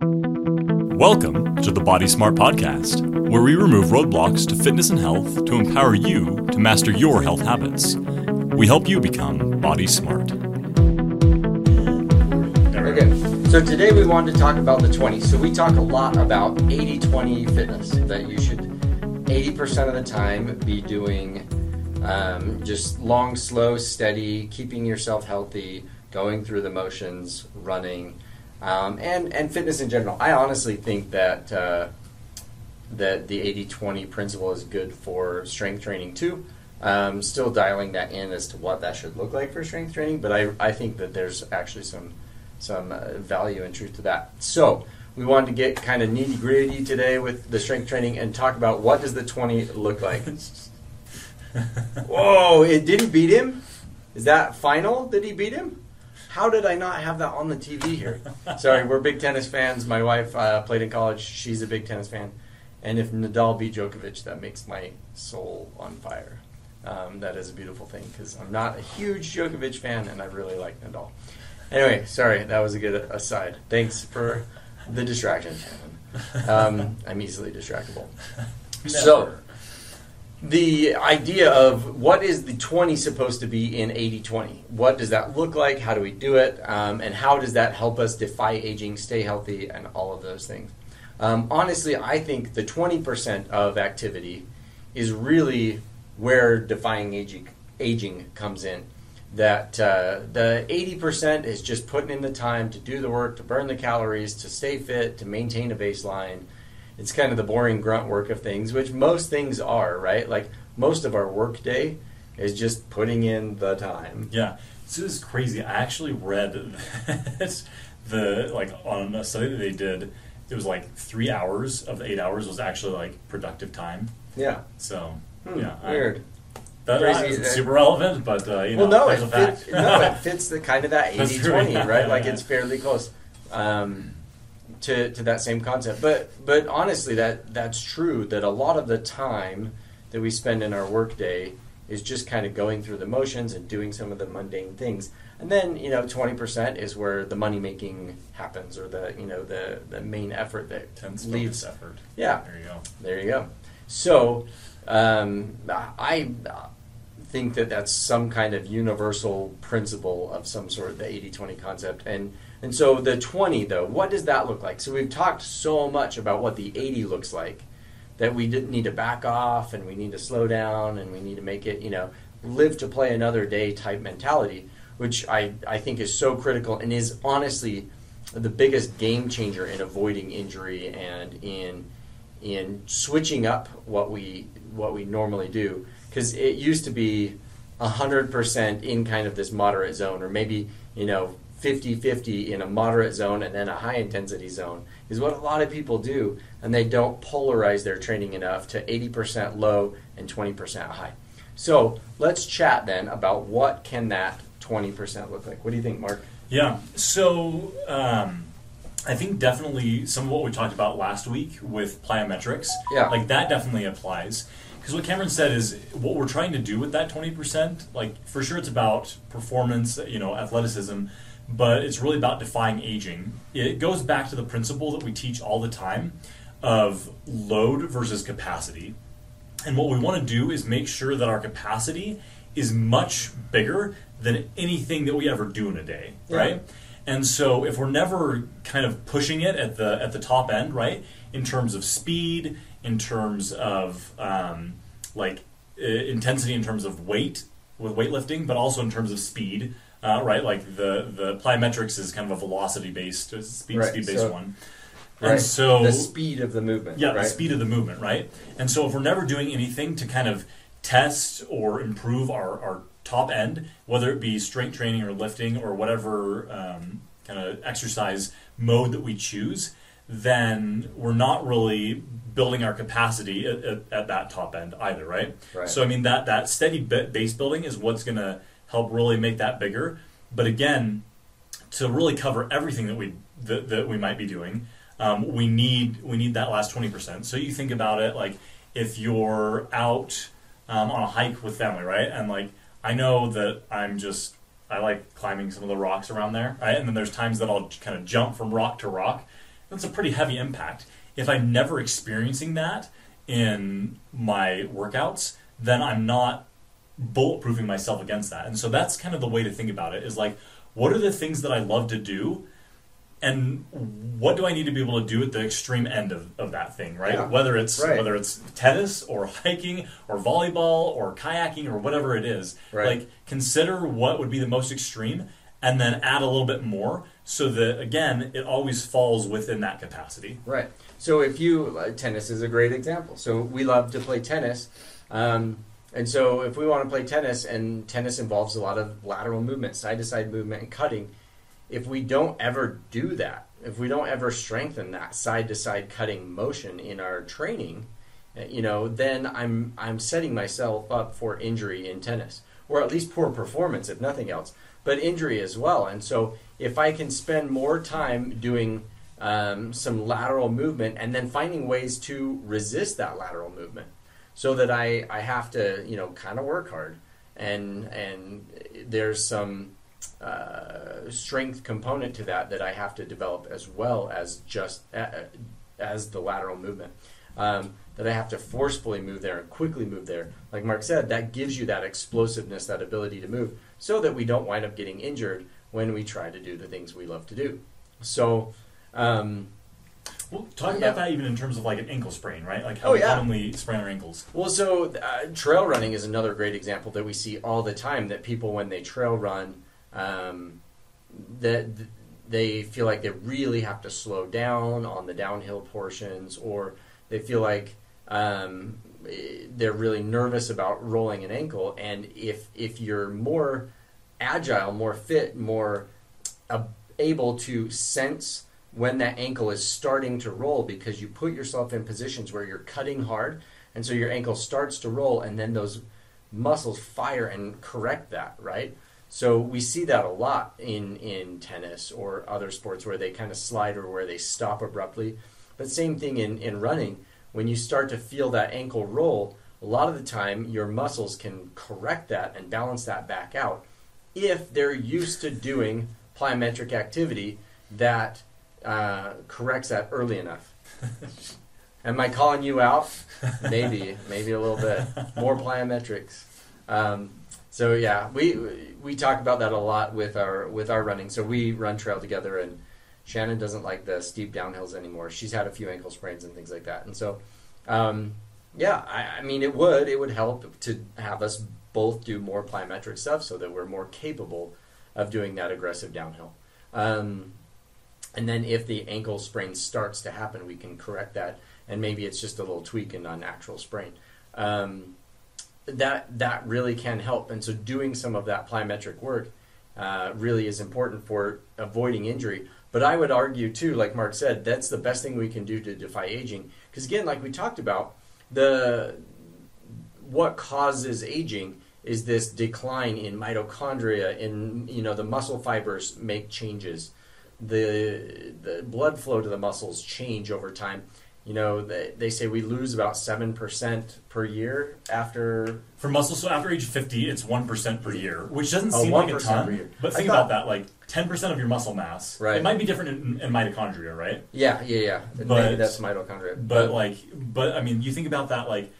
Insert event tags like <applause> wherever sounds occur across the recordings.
Welcome to the Body Smart Podcast, where we remove roadblocks to fitness and health to empower you to master your health habits. We help you become body smart. Okay, so today we wanted to talk about the 20. So we talk a lot about 80 20 fitness, that you should 80% of the time be doing um, just long, slow, steady, keeping yourself healthy, going through the motions, running, um, and, and fitness in general. I honestly think that, uh, that the 80 20 principle is good for strength training too. Um, still dialing that in as to what that should look like for strength training, but I, I think that there's actually some some uh, value and truth to that. So we wanted to get kind of nitty gritty today with the strength training and talk about what does the 20 look like. <laughs> Whoa! It, didn't beat him? Is that final? Did he beat him? How did I not have that on the TV here? <laughs> Sorry, we're big tennis fans. My wife uh, played in college. She's a big tennis fan. And if Nadal beat Djokovic, that makes my soul on fire. Um, that is a beautiful thing because I'm not a huge Djokovic fan and I really like Nadal. Anyway, sorry, that was a good aside. Thanks for the distraction, Shannon. Um, I'm easily distractible. <laughs> So, the idea of what is the 20 supposed to be in 80 20? What does that look like? How do we do it? Um, and how does that help us defy aging, stay healthy, and all of those things? Um, honestly, I think the 20% of activity is really where defying aging, aging comes in. That uh, the 80% is just putting in the time to do the work, to burn the calories, to stay fit, to maintain a baseline it's kind of the boring grunt work of things, which most things are, right? Like most of our work day is just putting in the time. Yeah. So this is crazy. I actually read <laughs> that the like on a study that they did, it was like three hours of the eight hours was actually like productive time. Yeah. So Hmm, yeah, weird. I, that Crazy. isn't super relevant, but uh, you know, well, no, it that's a fact. fits, no, it fits the kind of that <laughs> That's 80 true, 20, yeah, right? yeah, Like yeah. it's fairly close um, to, to that same concept. But but honestly, that that's true. That a lot of the time that we spend in our workday is just kind of going through the motions and doing some of the mundane things. And then you know, twenty percent is where the money making happens, or the you know the the main effort that Tense focus effort. Yeah. There you go. there you go. So, um, I think that that's some kind of universal principle of some sort, the 80 20 concept. And, and so the 20, though, what does that look like? So we've talked so much about what the 80 looks like that we need to back off and we need to slow down and we need to make it, you know, live to play another day type mentality, which I, I think is so critical and is honestly the biggest game changer in avoiding injury and in in switching up what we what we normally do because it used to be 100% in kind of this moderate zone or maybe you know 50-50 in a moderate zone and then a high intensity zone is what a lot of people do and they don't polarize their training enough to 80% low and 20% high so let's chat then about what can that 20% look like what do you think mark Yeah. So um, I think definitely some of what we talked about last week with plyometrics, Yeah. like that definitely applies. Because what Cameron said is what we're trying to do with that twenty percent, like for sure it's about performance, you know, athleticism, but it's really about defying aging. It goes back to the principle that we teach all the time of load versus capacity. And what we want to do is make sure that our capacity is much bigger than anything that we ever do in a day, Yeah. right? And so if we're never kind of pushing it at the at the top end, right, in terms of speed, in terms of um, like uh, intensity, in terms of weight with weightlifting, but also in terms of speed, uh, right? Like the the plyometrics is kind of a velocity based, speed Right, speed based so- one. right And so the speed of the movement yeah, right? the speed of the movement, right? And so if we're never doing anything to kind of test or improve our, our top end, whether it be strength training or lifting or whatever um, kind of exercise mode that we choose, then we're not really building our capacity at, at, at that top end either, right? Right. So I mean that that steady base building is what's going to help really make that bigger. But again, to really cover everything that we that, that we might be doing, um, we need we need that last twenty percent. So you think about it like if you're out um, on a hike with family, right? And like I know that I'm just I like climbing some of the rocks around there, right? And then there's times that I'll kind of jump from rock to rock. that's a pretty heavy impact. If I'm never experiencing that in my workouts, then I'm not bulletproofing myself against that. And so that's kind of the way to think about it is like, what are the things that I love to do? And what do I need to be able to do at the extreme end of, of that thing, right? Yeah. Whether it's Right. whether it's tennis or <laughs> hiking or volleyball or kayaking or whatever it is. Right. Like consider what would be the most extreme and then add a little bit more so that again it always falls within that capacity. Right. So if you uh, tennis is a great example. So we love to play tennis, um, and so if we want to play tennis, and tennis involves a lot of lateral movement, side to side movement, and cutting. If we don't ever do that, if we don't ever strengthen that side to side cutting motion in our training, uh, you know, then I'm I'm setting myself up for injury in tennis, or at least poor performance, if nothing else, but injury as well. And so if I can spend more time doing um, some lateral movement and then finding ways to resist that lateral movement so that I, I have to you know kind of work hard. And and there's some uh, strength component to that that I have to develop as well as just uh, as the lateral movement um, that I have to forcefully move there and quickly move there. Like Mark said that gives you that explosiveness that ability to move so that we don't wind up getting injured when we try to do the things we love to do. So um, Well, talk about that even in terms of like an ankle sprain, right? Like how Oh, we yeah. commonly sprain our ankles. Well, so uh, trail running is another great example that we see all the time. That people, when they trail run, um, that they feel like they really have to slow down on the downhill portions, or they feel like um, eh, they're really nervous about rolling an ankle. And if if you're more agile, more fit, more uh, able to sense when that ankle is starting to roll because you put yourself in positions where you're cutting hard and so your ankle starts to roll and then those muscles fire and correct that right? So we see that a lot in in tennis or other sports where they kind of slide or where they stop abruptly. But same thing in in running. When you start to feel that ankle roll a lot of the time your muscles can correct that and balance that back out if they're used to doing plyometric activity that uh, corrects that early enough. <laughs> Am I calling you out? <laughs> Maybe, maybe a little bit more plyometrics. Um, so yeah, we we talk about that a lot with our with our running. So we run trail together, and Shannon doesn't like the steep downhills anymore. She's had a few ankle sprains and things like that, and so um, yeah, I, I mean it would it would help to have us both do more plyometric stuff so that we're more capable of doing that aggressive downhill. Um, and then if the ankle sprain starts to happen, we can correct that, and maybe it's just a little tweak and not an actual sprain. Um, that that really can help, and so doing some of that plyometric work uh, really is important for avoiding injury. But I would argue too, like Mark said, that's the best thing we can do to defy aging. Because again, like we talked about, the what causes aging is this decline in mitochondria in you know the muscle fibers make changes the the blood flow to the muscles change over time you know they, they say we lose about 7% per year after For muscle, so after age 50, it's 1% per year, which doesn't Oh, seem like a ton. But think thought- about that, like 10% of your muscle mass. Right. It might be different in, in mitochondria, right? yeah yeah yeah maybe that's mitochondria But like, but I mean, you think about that, like,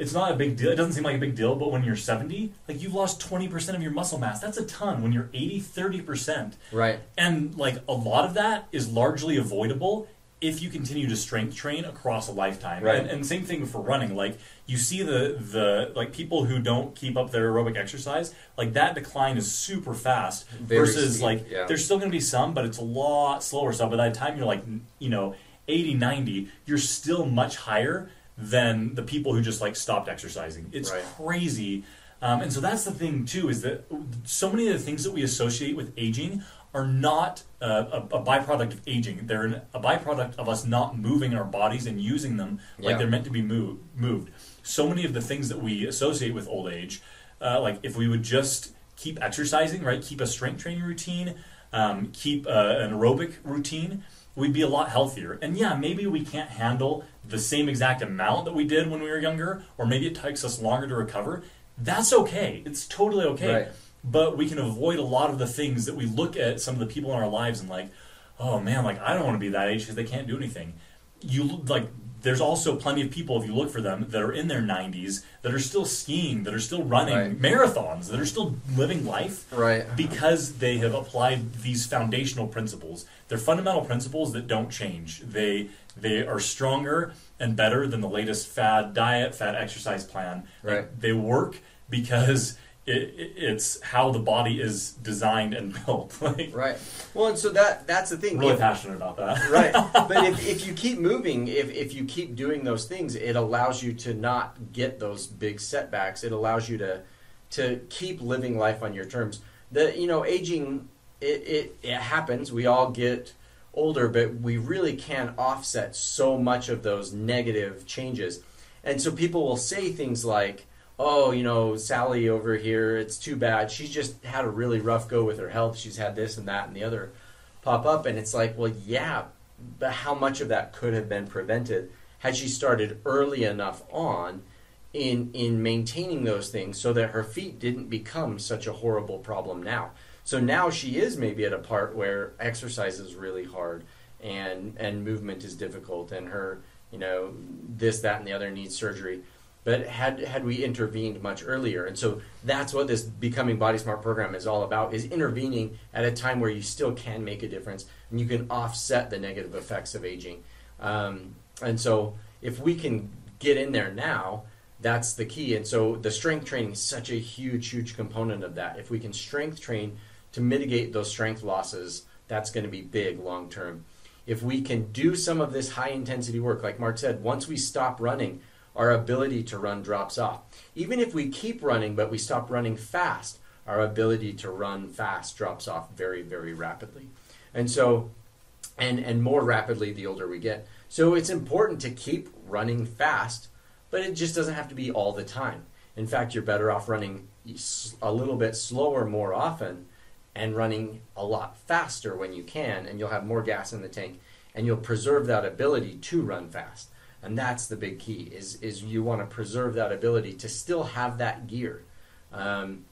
it's not a big deal. It doesn't seem like a big deal, but when you're 70, like you've lost 20% of your muscle mass. That's a ton. When you're 80, 30%. right And like a lot of that is largely avoidable if you continue to strength train across a lifetime. Right. And, and same thing for running. Like you see the the like people who don't keep up their aerobic exercise, like that decline is super fast. Very versus steep, like yeah. there's still going to be some, but it's a lot slower. So by the time you're like you know 80, 90, you're still much higher than the people who just like stopped exercising. It's Right. crazy. Um, and so that's the thing too is that so many of the things that we associate with aging are not uh, a, a byproduct of aging. They're an, a byproduct of us not moving our bodies and using them like Yeah. they're meant to be move, moved. So many of the things that we associate with old age, uh, like if we would just keep exercising, right, keep a strength training routine, um, keep uh, an aerobic routine, we'd be a lot healthier. And yeah, maybe we can't handle the same exact amount that we did when we were younger, or maybe it takes us longer to recover. That's okay. It's totally okay. Right. But we can avoid a lot of the things that we look at some of the people in our lives and like, oh man, like I don't want to be that age because they can't do anything. You like there's also plenty of people if you look for them that are in their 90s that are still skiing, that are still running Right. marathons, that are still living life Right. because they have applied these foundational principles. They're fundamental principles that don't change. They they are stronger and better than the latest fad diet, fad exercise plan. Like, Right. they work because it, it, it's how the body is designed and <laughs> built. like, Right. Well, and so that that's the thing. really If- passionate about that. <laughs> right. But if, <laughs> if you keep moving, if, if you keep doing those things, it allows you to not get those big setbacks. It allows you to to keep living life on your terms. The you know aging it, it, it happens. We all get older, but we really can offset so much of those negative changes. And so people will say things like, "Oh, you know, Sally over here, it's too bad. She's just had a really rough go with her health. She's had this and that and the other pop up." And it's like, "Well, yeah, but how much of that could have been prevented had she started early enough on in in maintaining those things so that her feet didn't become such a horrible problem now. So now she is maybe at a part where exercise is really hard and and movement is difficult and her, you know, this that and the other needs surgery. But had had we intervened much earlier, and so that's what this becoming body smart program is all about: is intervening at a time where you still can make a difference and you can offset the negative effects of aging. Um, and so, if we can get in there now, that's the key. And so, the strength training is such a huge, huge component of that. If we can strength train to mitigate those strength losses, that's going to be big long term. If we can do some of this high intensity work, like Mark said, once we stop running, our ability to run drops off. Even if we keep running, but we stop running fast, our ability to run fast drops off very, very rapidly. And so, and and more rapidly the older we get. So it's important to keep running fast, but it just doesn't have to be all the time. In fact, you're better off running a little bit slower more often and running a lot faster when you can and you'll have more gas in the tank and you'll preserve that ability to run fast. And that's the big key is is you want to preserve that ability to still have that gear. Um,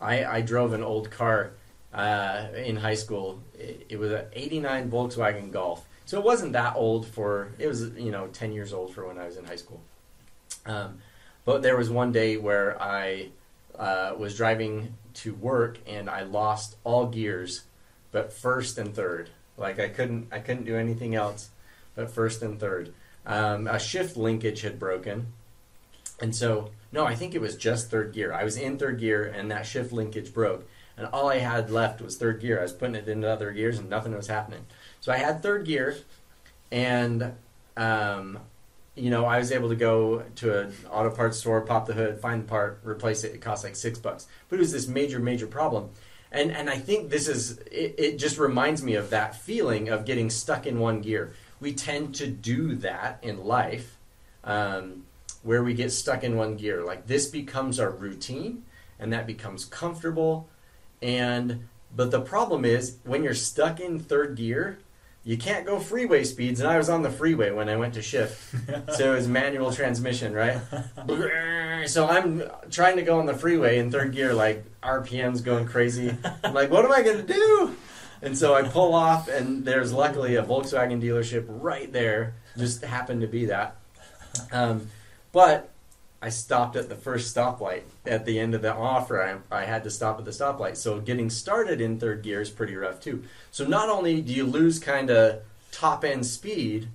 I, I drove an old car uh, in high school. It, it was an '89 Volkswagen Golf, so it wasn't that old for. It was you know 10 years old for when I was in high school. Um, but there was one day where I uh, was driving to work and I lost all gears, but first and third. Like I couldn't I couldn't do anything else, but first and third. Um, a shift linkage had broken, and so no, I think it was just third gear. I was in third gear and that shift linkage broke, and all I had left was third gear. I was putting it into other gears and nothing was happening. So I had third gear, and um, you know I was able to go to an auto parts store, pop the hood, find the part, replace it. It cost like six bucks, but it was this major, major problem. And and I think this is it, it. Just reminds me of that feeling of getting stuck in one gear. We tend to do that in life. Um, where we get stuck in one gear. Like this becomes our routine and that becomes comfortable. And but the problem is when you're stuck in third gear, you can't go freeway speeds. And I was on the freeway when I went to shift. <laughs> so it was manual transmission, right? <laughs> so I'm trying to go on the freeway in third gear, like RPM's going crazy. I'm like, what am I gonna do? And so I pull off, and there's luckily a Volkswagen dealership right there. Just happened to be that. Um, but I stopped at the first stoplight at the end of the offer. I, I had to stop at the stoplight. So getting started in third gear is pretty rough too. So not only do you lose kind of top end speed,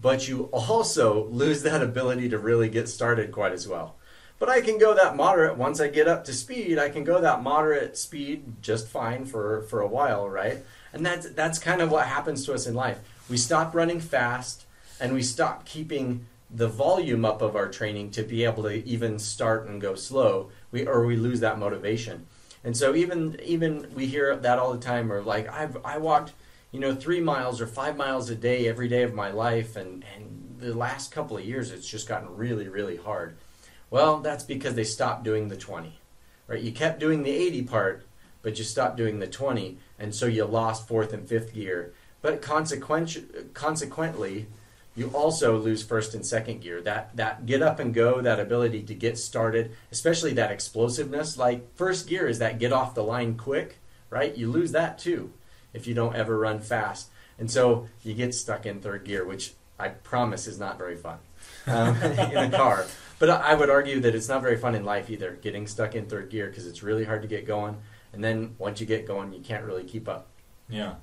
but you also lose that ability to really get started quite as well. But I can go that moderate once I get up to speed. I can go that moderate speed just fine for for a while, right? And that's that's kind of what happens to us in life. We stop running fast and we stop keeping the volume up of our training to be able to even start and go slow. We or we lose that motivation. And so even even we hear that all the time or like I've I walked, you know, 3 miles or 5 miles a day every day of my life and and the last couple of years it's just gotten really really hard. Well, that's because they stopped doing the 20. Right? You kept doing the 80 part, but you stopped doing the 20, and so you lost fourth and fifth gear. But consequent, consequently, you also lose first and second gear. That that get up and go, that ability to get started, especially that explosiveness. Like first gear is that get off the line quick, right? You lose that too if you don't ever run fast. And so you get stuck in third gear, which I promise is not very fun um, <laughs> in a <laughs> car. But I would argue that it's not very fun in life either, getting stuck in third gear because it's really hard to get going. And then once you get going, you can't really keep up. Yeah.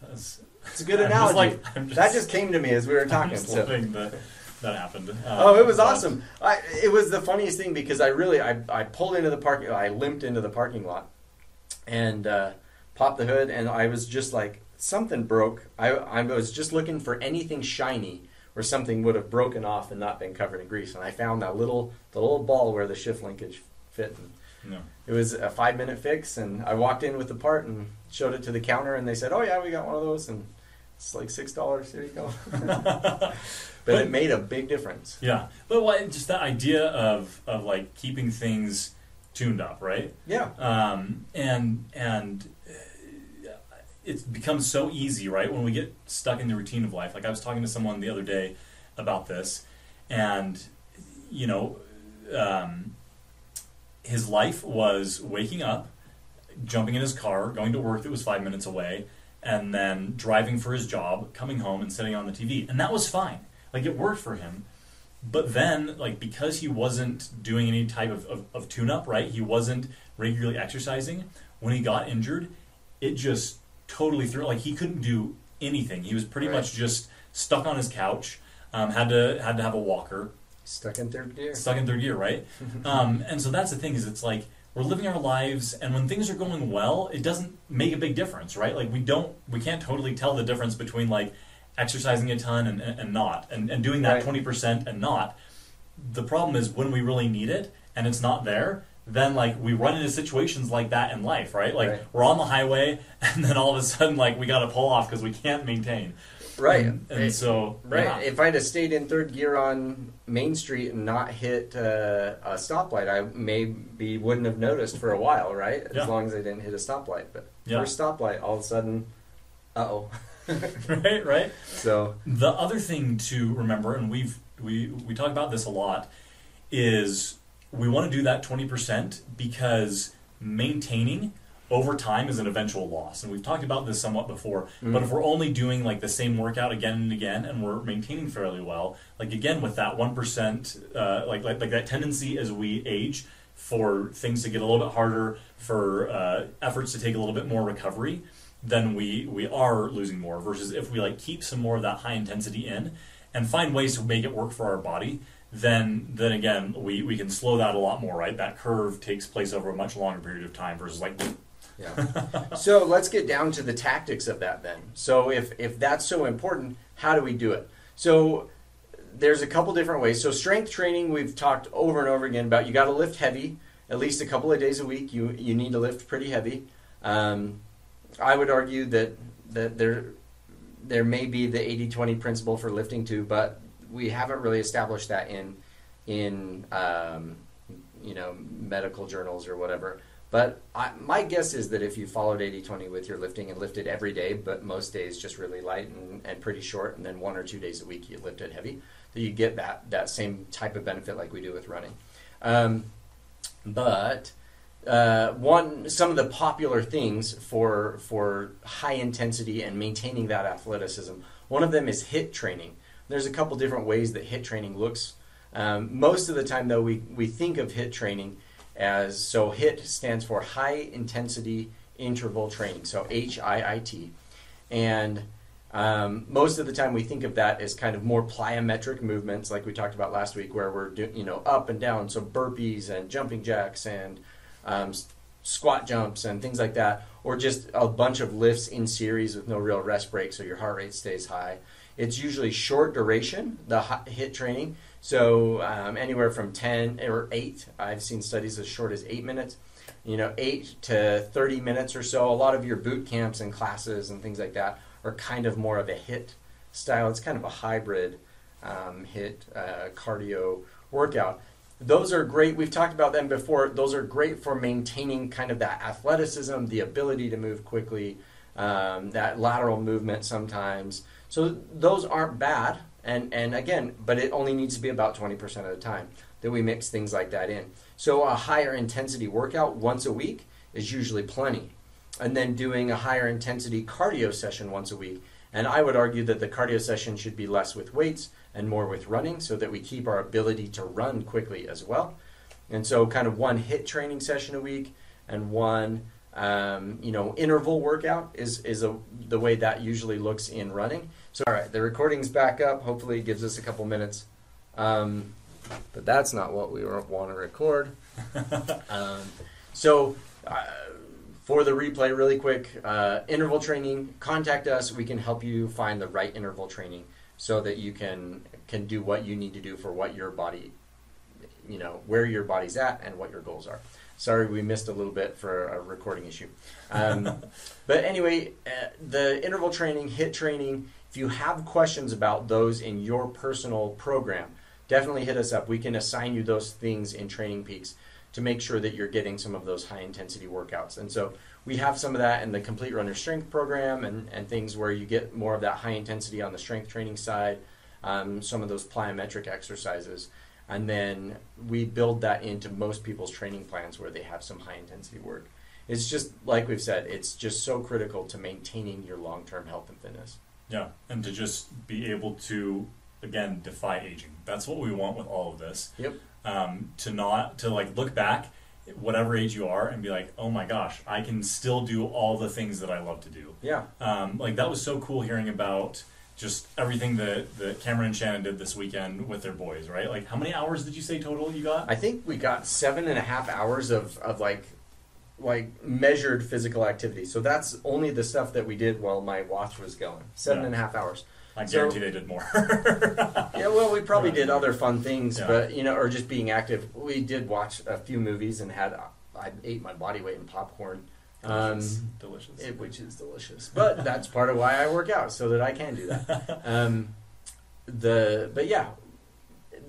That's, It's a good I'm just analogy. like- I'm that just came to me as we were I'm talking. just So. hoping that that happened. Um, Oh, it was but- awesome. I, it was the funniest thing because I really I, I pulled into the parking I limped into the parking lot and uh, popped the hood and I was just like something broke. I I was just looking for anything shiny where something would have broken off and not been covered in grease and I found that little the little ball where the shift linkage fit. And No. it was a five minute fix and I walked in with the part and showed it to the counter and they said, "Oh yeah, we got one of those." And it's like six dollars. Here you go. <laughs> but it made a big difference. Yeah, but what, just that idea of of like keeping things tuned up, right? Yeah. Um, and and it's become so easy, right? When we get stuck in the routine of life. Like I was talking to someone the other day about this, and you know, um, his life was waking up, jumping in his car, going to work that was five minutes away, and then driving for his job, coming home and sitting on the TV, and that was fine. Like it worked for him. But then, like because he wasn't doing any type of, of, of tune-up, right? He wasn't regularly exercising. When he got injured, it just totally threw. Like he couldn't do anything. He was pretty Right. much just stuck on his couch. Um, had to had to have a walker. Stuck in third gear. Stuck in third gear, right? <laughs> um, and so that's the thing is it's like we're living our lives, and when things are going well, it doesn't make a big difference, right? Like we don't, we can't totally tell the difference between like exercising a ton and, and, and not, and, and doing that Right. twenty percent and not. The problem is when we really need it and it's not there, then like we run into situations like that in life, right? Like Right. we're on the highway, <laughs> and then all of a sudden, like we got to pull off because we can't maintain. Right. And, and so Right. yeah. If I'd have stayed in third gear on Main Street and not hit uh, a stoplight, I maybe wouldn't have noticed for a while, right? As Yeah. long as I didn't hit a stoplight. But Yeah. first stoplight, all of a sudden, uh oh. <laughs> <laughs> right, right. So, The other thing to remember, and we've we we talk about this a lot, is we want to do that twenty percent because maintaining over time is an eventual loss, and we've talked about this somewhat before. But if we're only doing like the same workout again and again, and we're maintaining fairly well, like again with that one percent, uh, like, like like that tendency as we age for things to get a little bit harder, for uh, efforts to take a little bit more recovery, then we we are losing more. Versus if we like keep some more of that high intensity in and find ways to make it work for our body, then then again we, we can slow that a lot more, right? That curve takes place over a much longer period of time versus like <laughs> yeah. so let's get down to the tactics of that then. So if if that's so important, how do we do it? So there's a couple different ways. So strength training, we've talked over and over again about. You got to lift heavy at least a couple of days a week. You you need to lift pretty heavy. Um, I would argue that that there there may be the 80-20 principle for lifting too, but we haven't really established that in in um, you know medical journals or whatever. But I, my guess is that if you followed 80-20 with your lifting and lifted every day, but most days just really light and, and pretty short, and then one or two days a week you lifted heavy, that you get that that same type of benefit like we do with running. Um, but uh, one some of the popular things for for high intensity and maintaining that athleticism. One of them is HIIT training. There's a couple different ways that HIIT training looks. Um, most of the time, though, we we think of HIIT training as so. HIIT stands for high intensity interval training. So H I I T, and um, most of the time we think of that as kind of more plyometric movements, like we talked about last week, where we're doing you know up and down, so burpees and jumping jacks and um, squat jumps and things like that, or just a bunch of lifts in series with no real rest break, so your heart rate stays high. It's usually short duration, the HIIT training, so um, anywhere from 10 or 8. I've seen studies as short as 8 minutes. You know, 8 to 30 minutes or so. A lot of your boot camps and classes and things like that are kind of more of a HIIT style. It's kind of a hybrid um, HIIT uh, cardio workout. Those are great. We've talked about them before. Those are great for maintaining kind of that athleticism, the ability to move quickly, um, that lateral movement sometimes. So those aren't bad. And, and again, but it only needs to be about 20% of the time that we mix things like that in. So a higher intensity workout once a week is usually plenty. And then doing a higher intensity cardio session once a week. And I would argue that the cardio session should be less with weights and more with running so that we keep our ability to run quickly as well. And so, kind of one HIIT training session a week and one um, you know interval workout is is a, the way that usually looks in running. So, all right, the recording's back up. Hopefully, it gives us a couple minutes. Um, but that's not what we want to record. <laughs> um, so, uh, for the replay, really quick, uh, interval training. Contact us. We can help you find the right interval training so that you can can do what you need to do for what your body, you know, where your body's at and what your goals are. Sorry, we missed a little bit for a recording issue. Um, <laughs> but anyway, uh, the interval training, HIIT training. If you have questions about those in your personal program, definitely hit us up. We can assign you those things in Training Peaks to make sure that you're getting some of those high intensity workouts. And so we have some of that in the Complete Runner Strength program and, and things where you get more of that high intensity on the strength training side, um, some of those plyometric exercises. And then we build that into most people's training plans where they have some high intensity work. It's just, like we've said, it's just so critical to maintaining your long term health and fitness. Yeah, and to just be able to again defy aging. That's what we want with all of this. Yep. Um, to not to like look back, whatever age you are, and be like, oh my gosh, I can still do all the things that I love to do. Yeah. Um, like that was so cool hearing about just everything that, that Cameron and Shannon did this weekend with their boys, right? Like how many hours did you say total you got? I think we got seven and a half hours of, of like like measured physical activity. So that's only the stuff that we did while my watch was going. Seven Yeah. and a half hours. I So- guarantee they did more. <laughs> Yeah, well, we probably did other fun things, Yeah. but you know, or just being active. We did watch a few movies and had I ate my body weight in popcorn, um, delicious. delicious. it, which is delicious. But that's part of why I work out so that I can do that. <laughs> Um, the but yeah,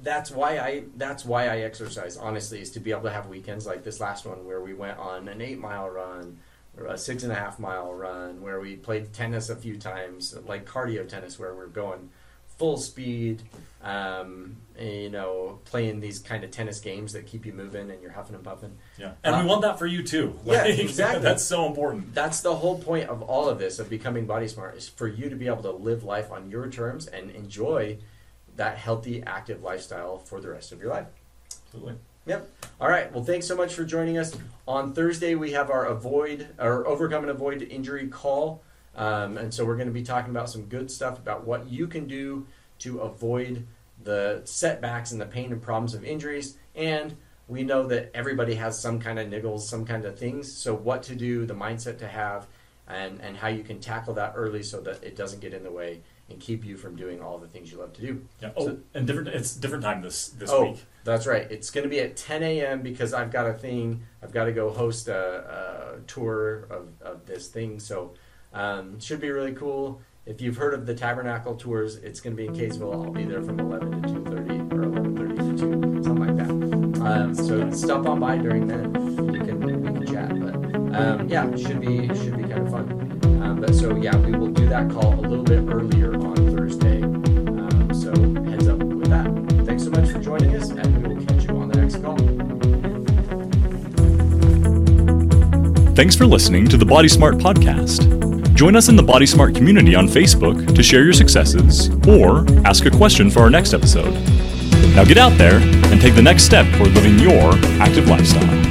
that's why I that's why I exercise. Honestly, is to be able to have weekends like this last one where we went on an eight mile run. Or a six and a half mile run where we played tennis a few times, like cardio tennis, where we're going full speed, um, you know, playing these kind of tennis games that keep you moving and you're huffing and puffing. yeah, and Uh, we want that for you too. yeah, <laughs> exactly. That's so important. That's the whole point of all of this, of becoming body smart, is for you to be able to live life on your terms and enjoy that healthy, active lifestyle for the rest of your life. Absolutely. Yep. All right. Well, thanks so much for joining us. On Thursday, we have our avoid or overcome and avoid injury call, um, and so we're going to be talking about some good stuff about what you can do to avoid the setbacks and the pain and problems of injuries. And we know that everybody has some kind of niggles, some kind of things. So what to do, the mindset to have, and and how you can tackle that early so that it doesn't get in the way and keep you from doing all the things you love to do. Yeah. Oh, So- and different. It's different time this this oh, week. that's right. It's going to be at 10 a.m. because I've got a thing. I've got to go host a, a tour of, of this thing. So um, should be really cool. If you've heard of the Tabernacle tours, it's going to be in Kaysville. I'll be there from 11 to 2:30 or 11:30 to 2, something like that. Um, so stop on by during then. You can we can chat. But um, yeah, should be should be kind of fun. But so yeah, we will do that call a little bit earlier on Thursday. Um, so heads up with that. Thanks so much for joining us, and we will catch you on the next call. Thanks for listening to the Body Smart podcast. Join us in the Body Smart community on Facebook to share your successes or ask a question for our next episode. Now get out there and take the next step toward living your active lifestyle.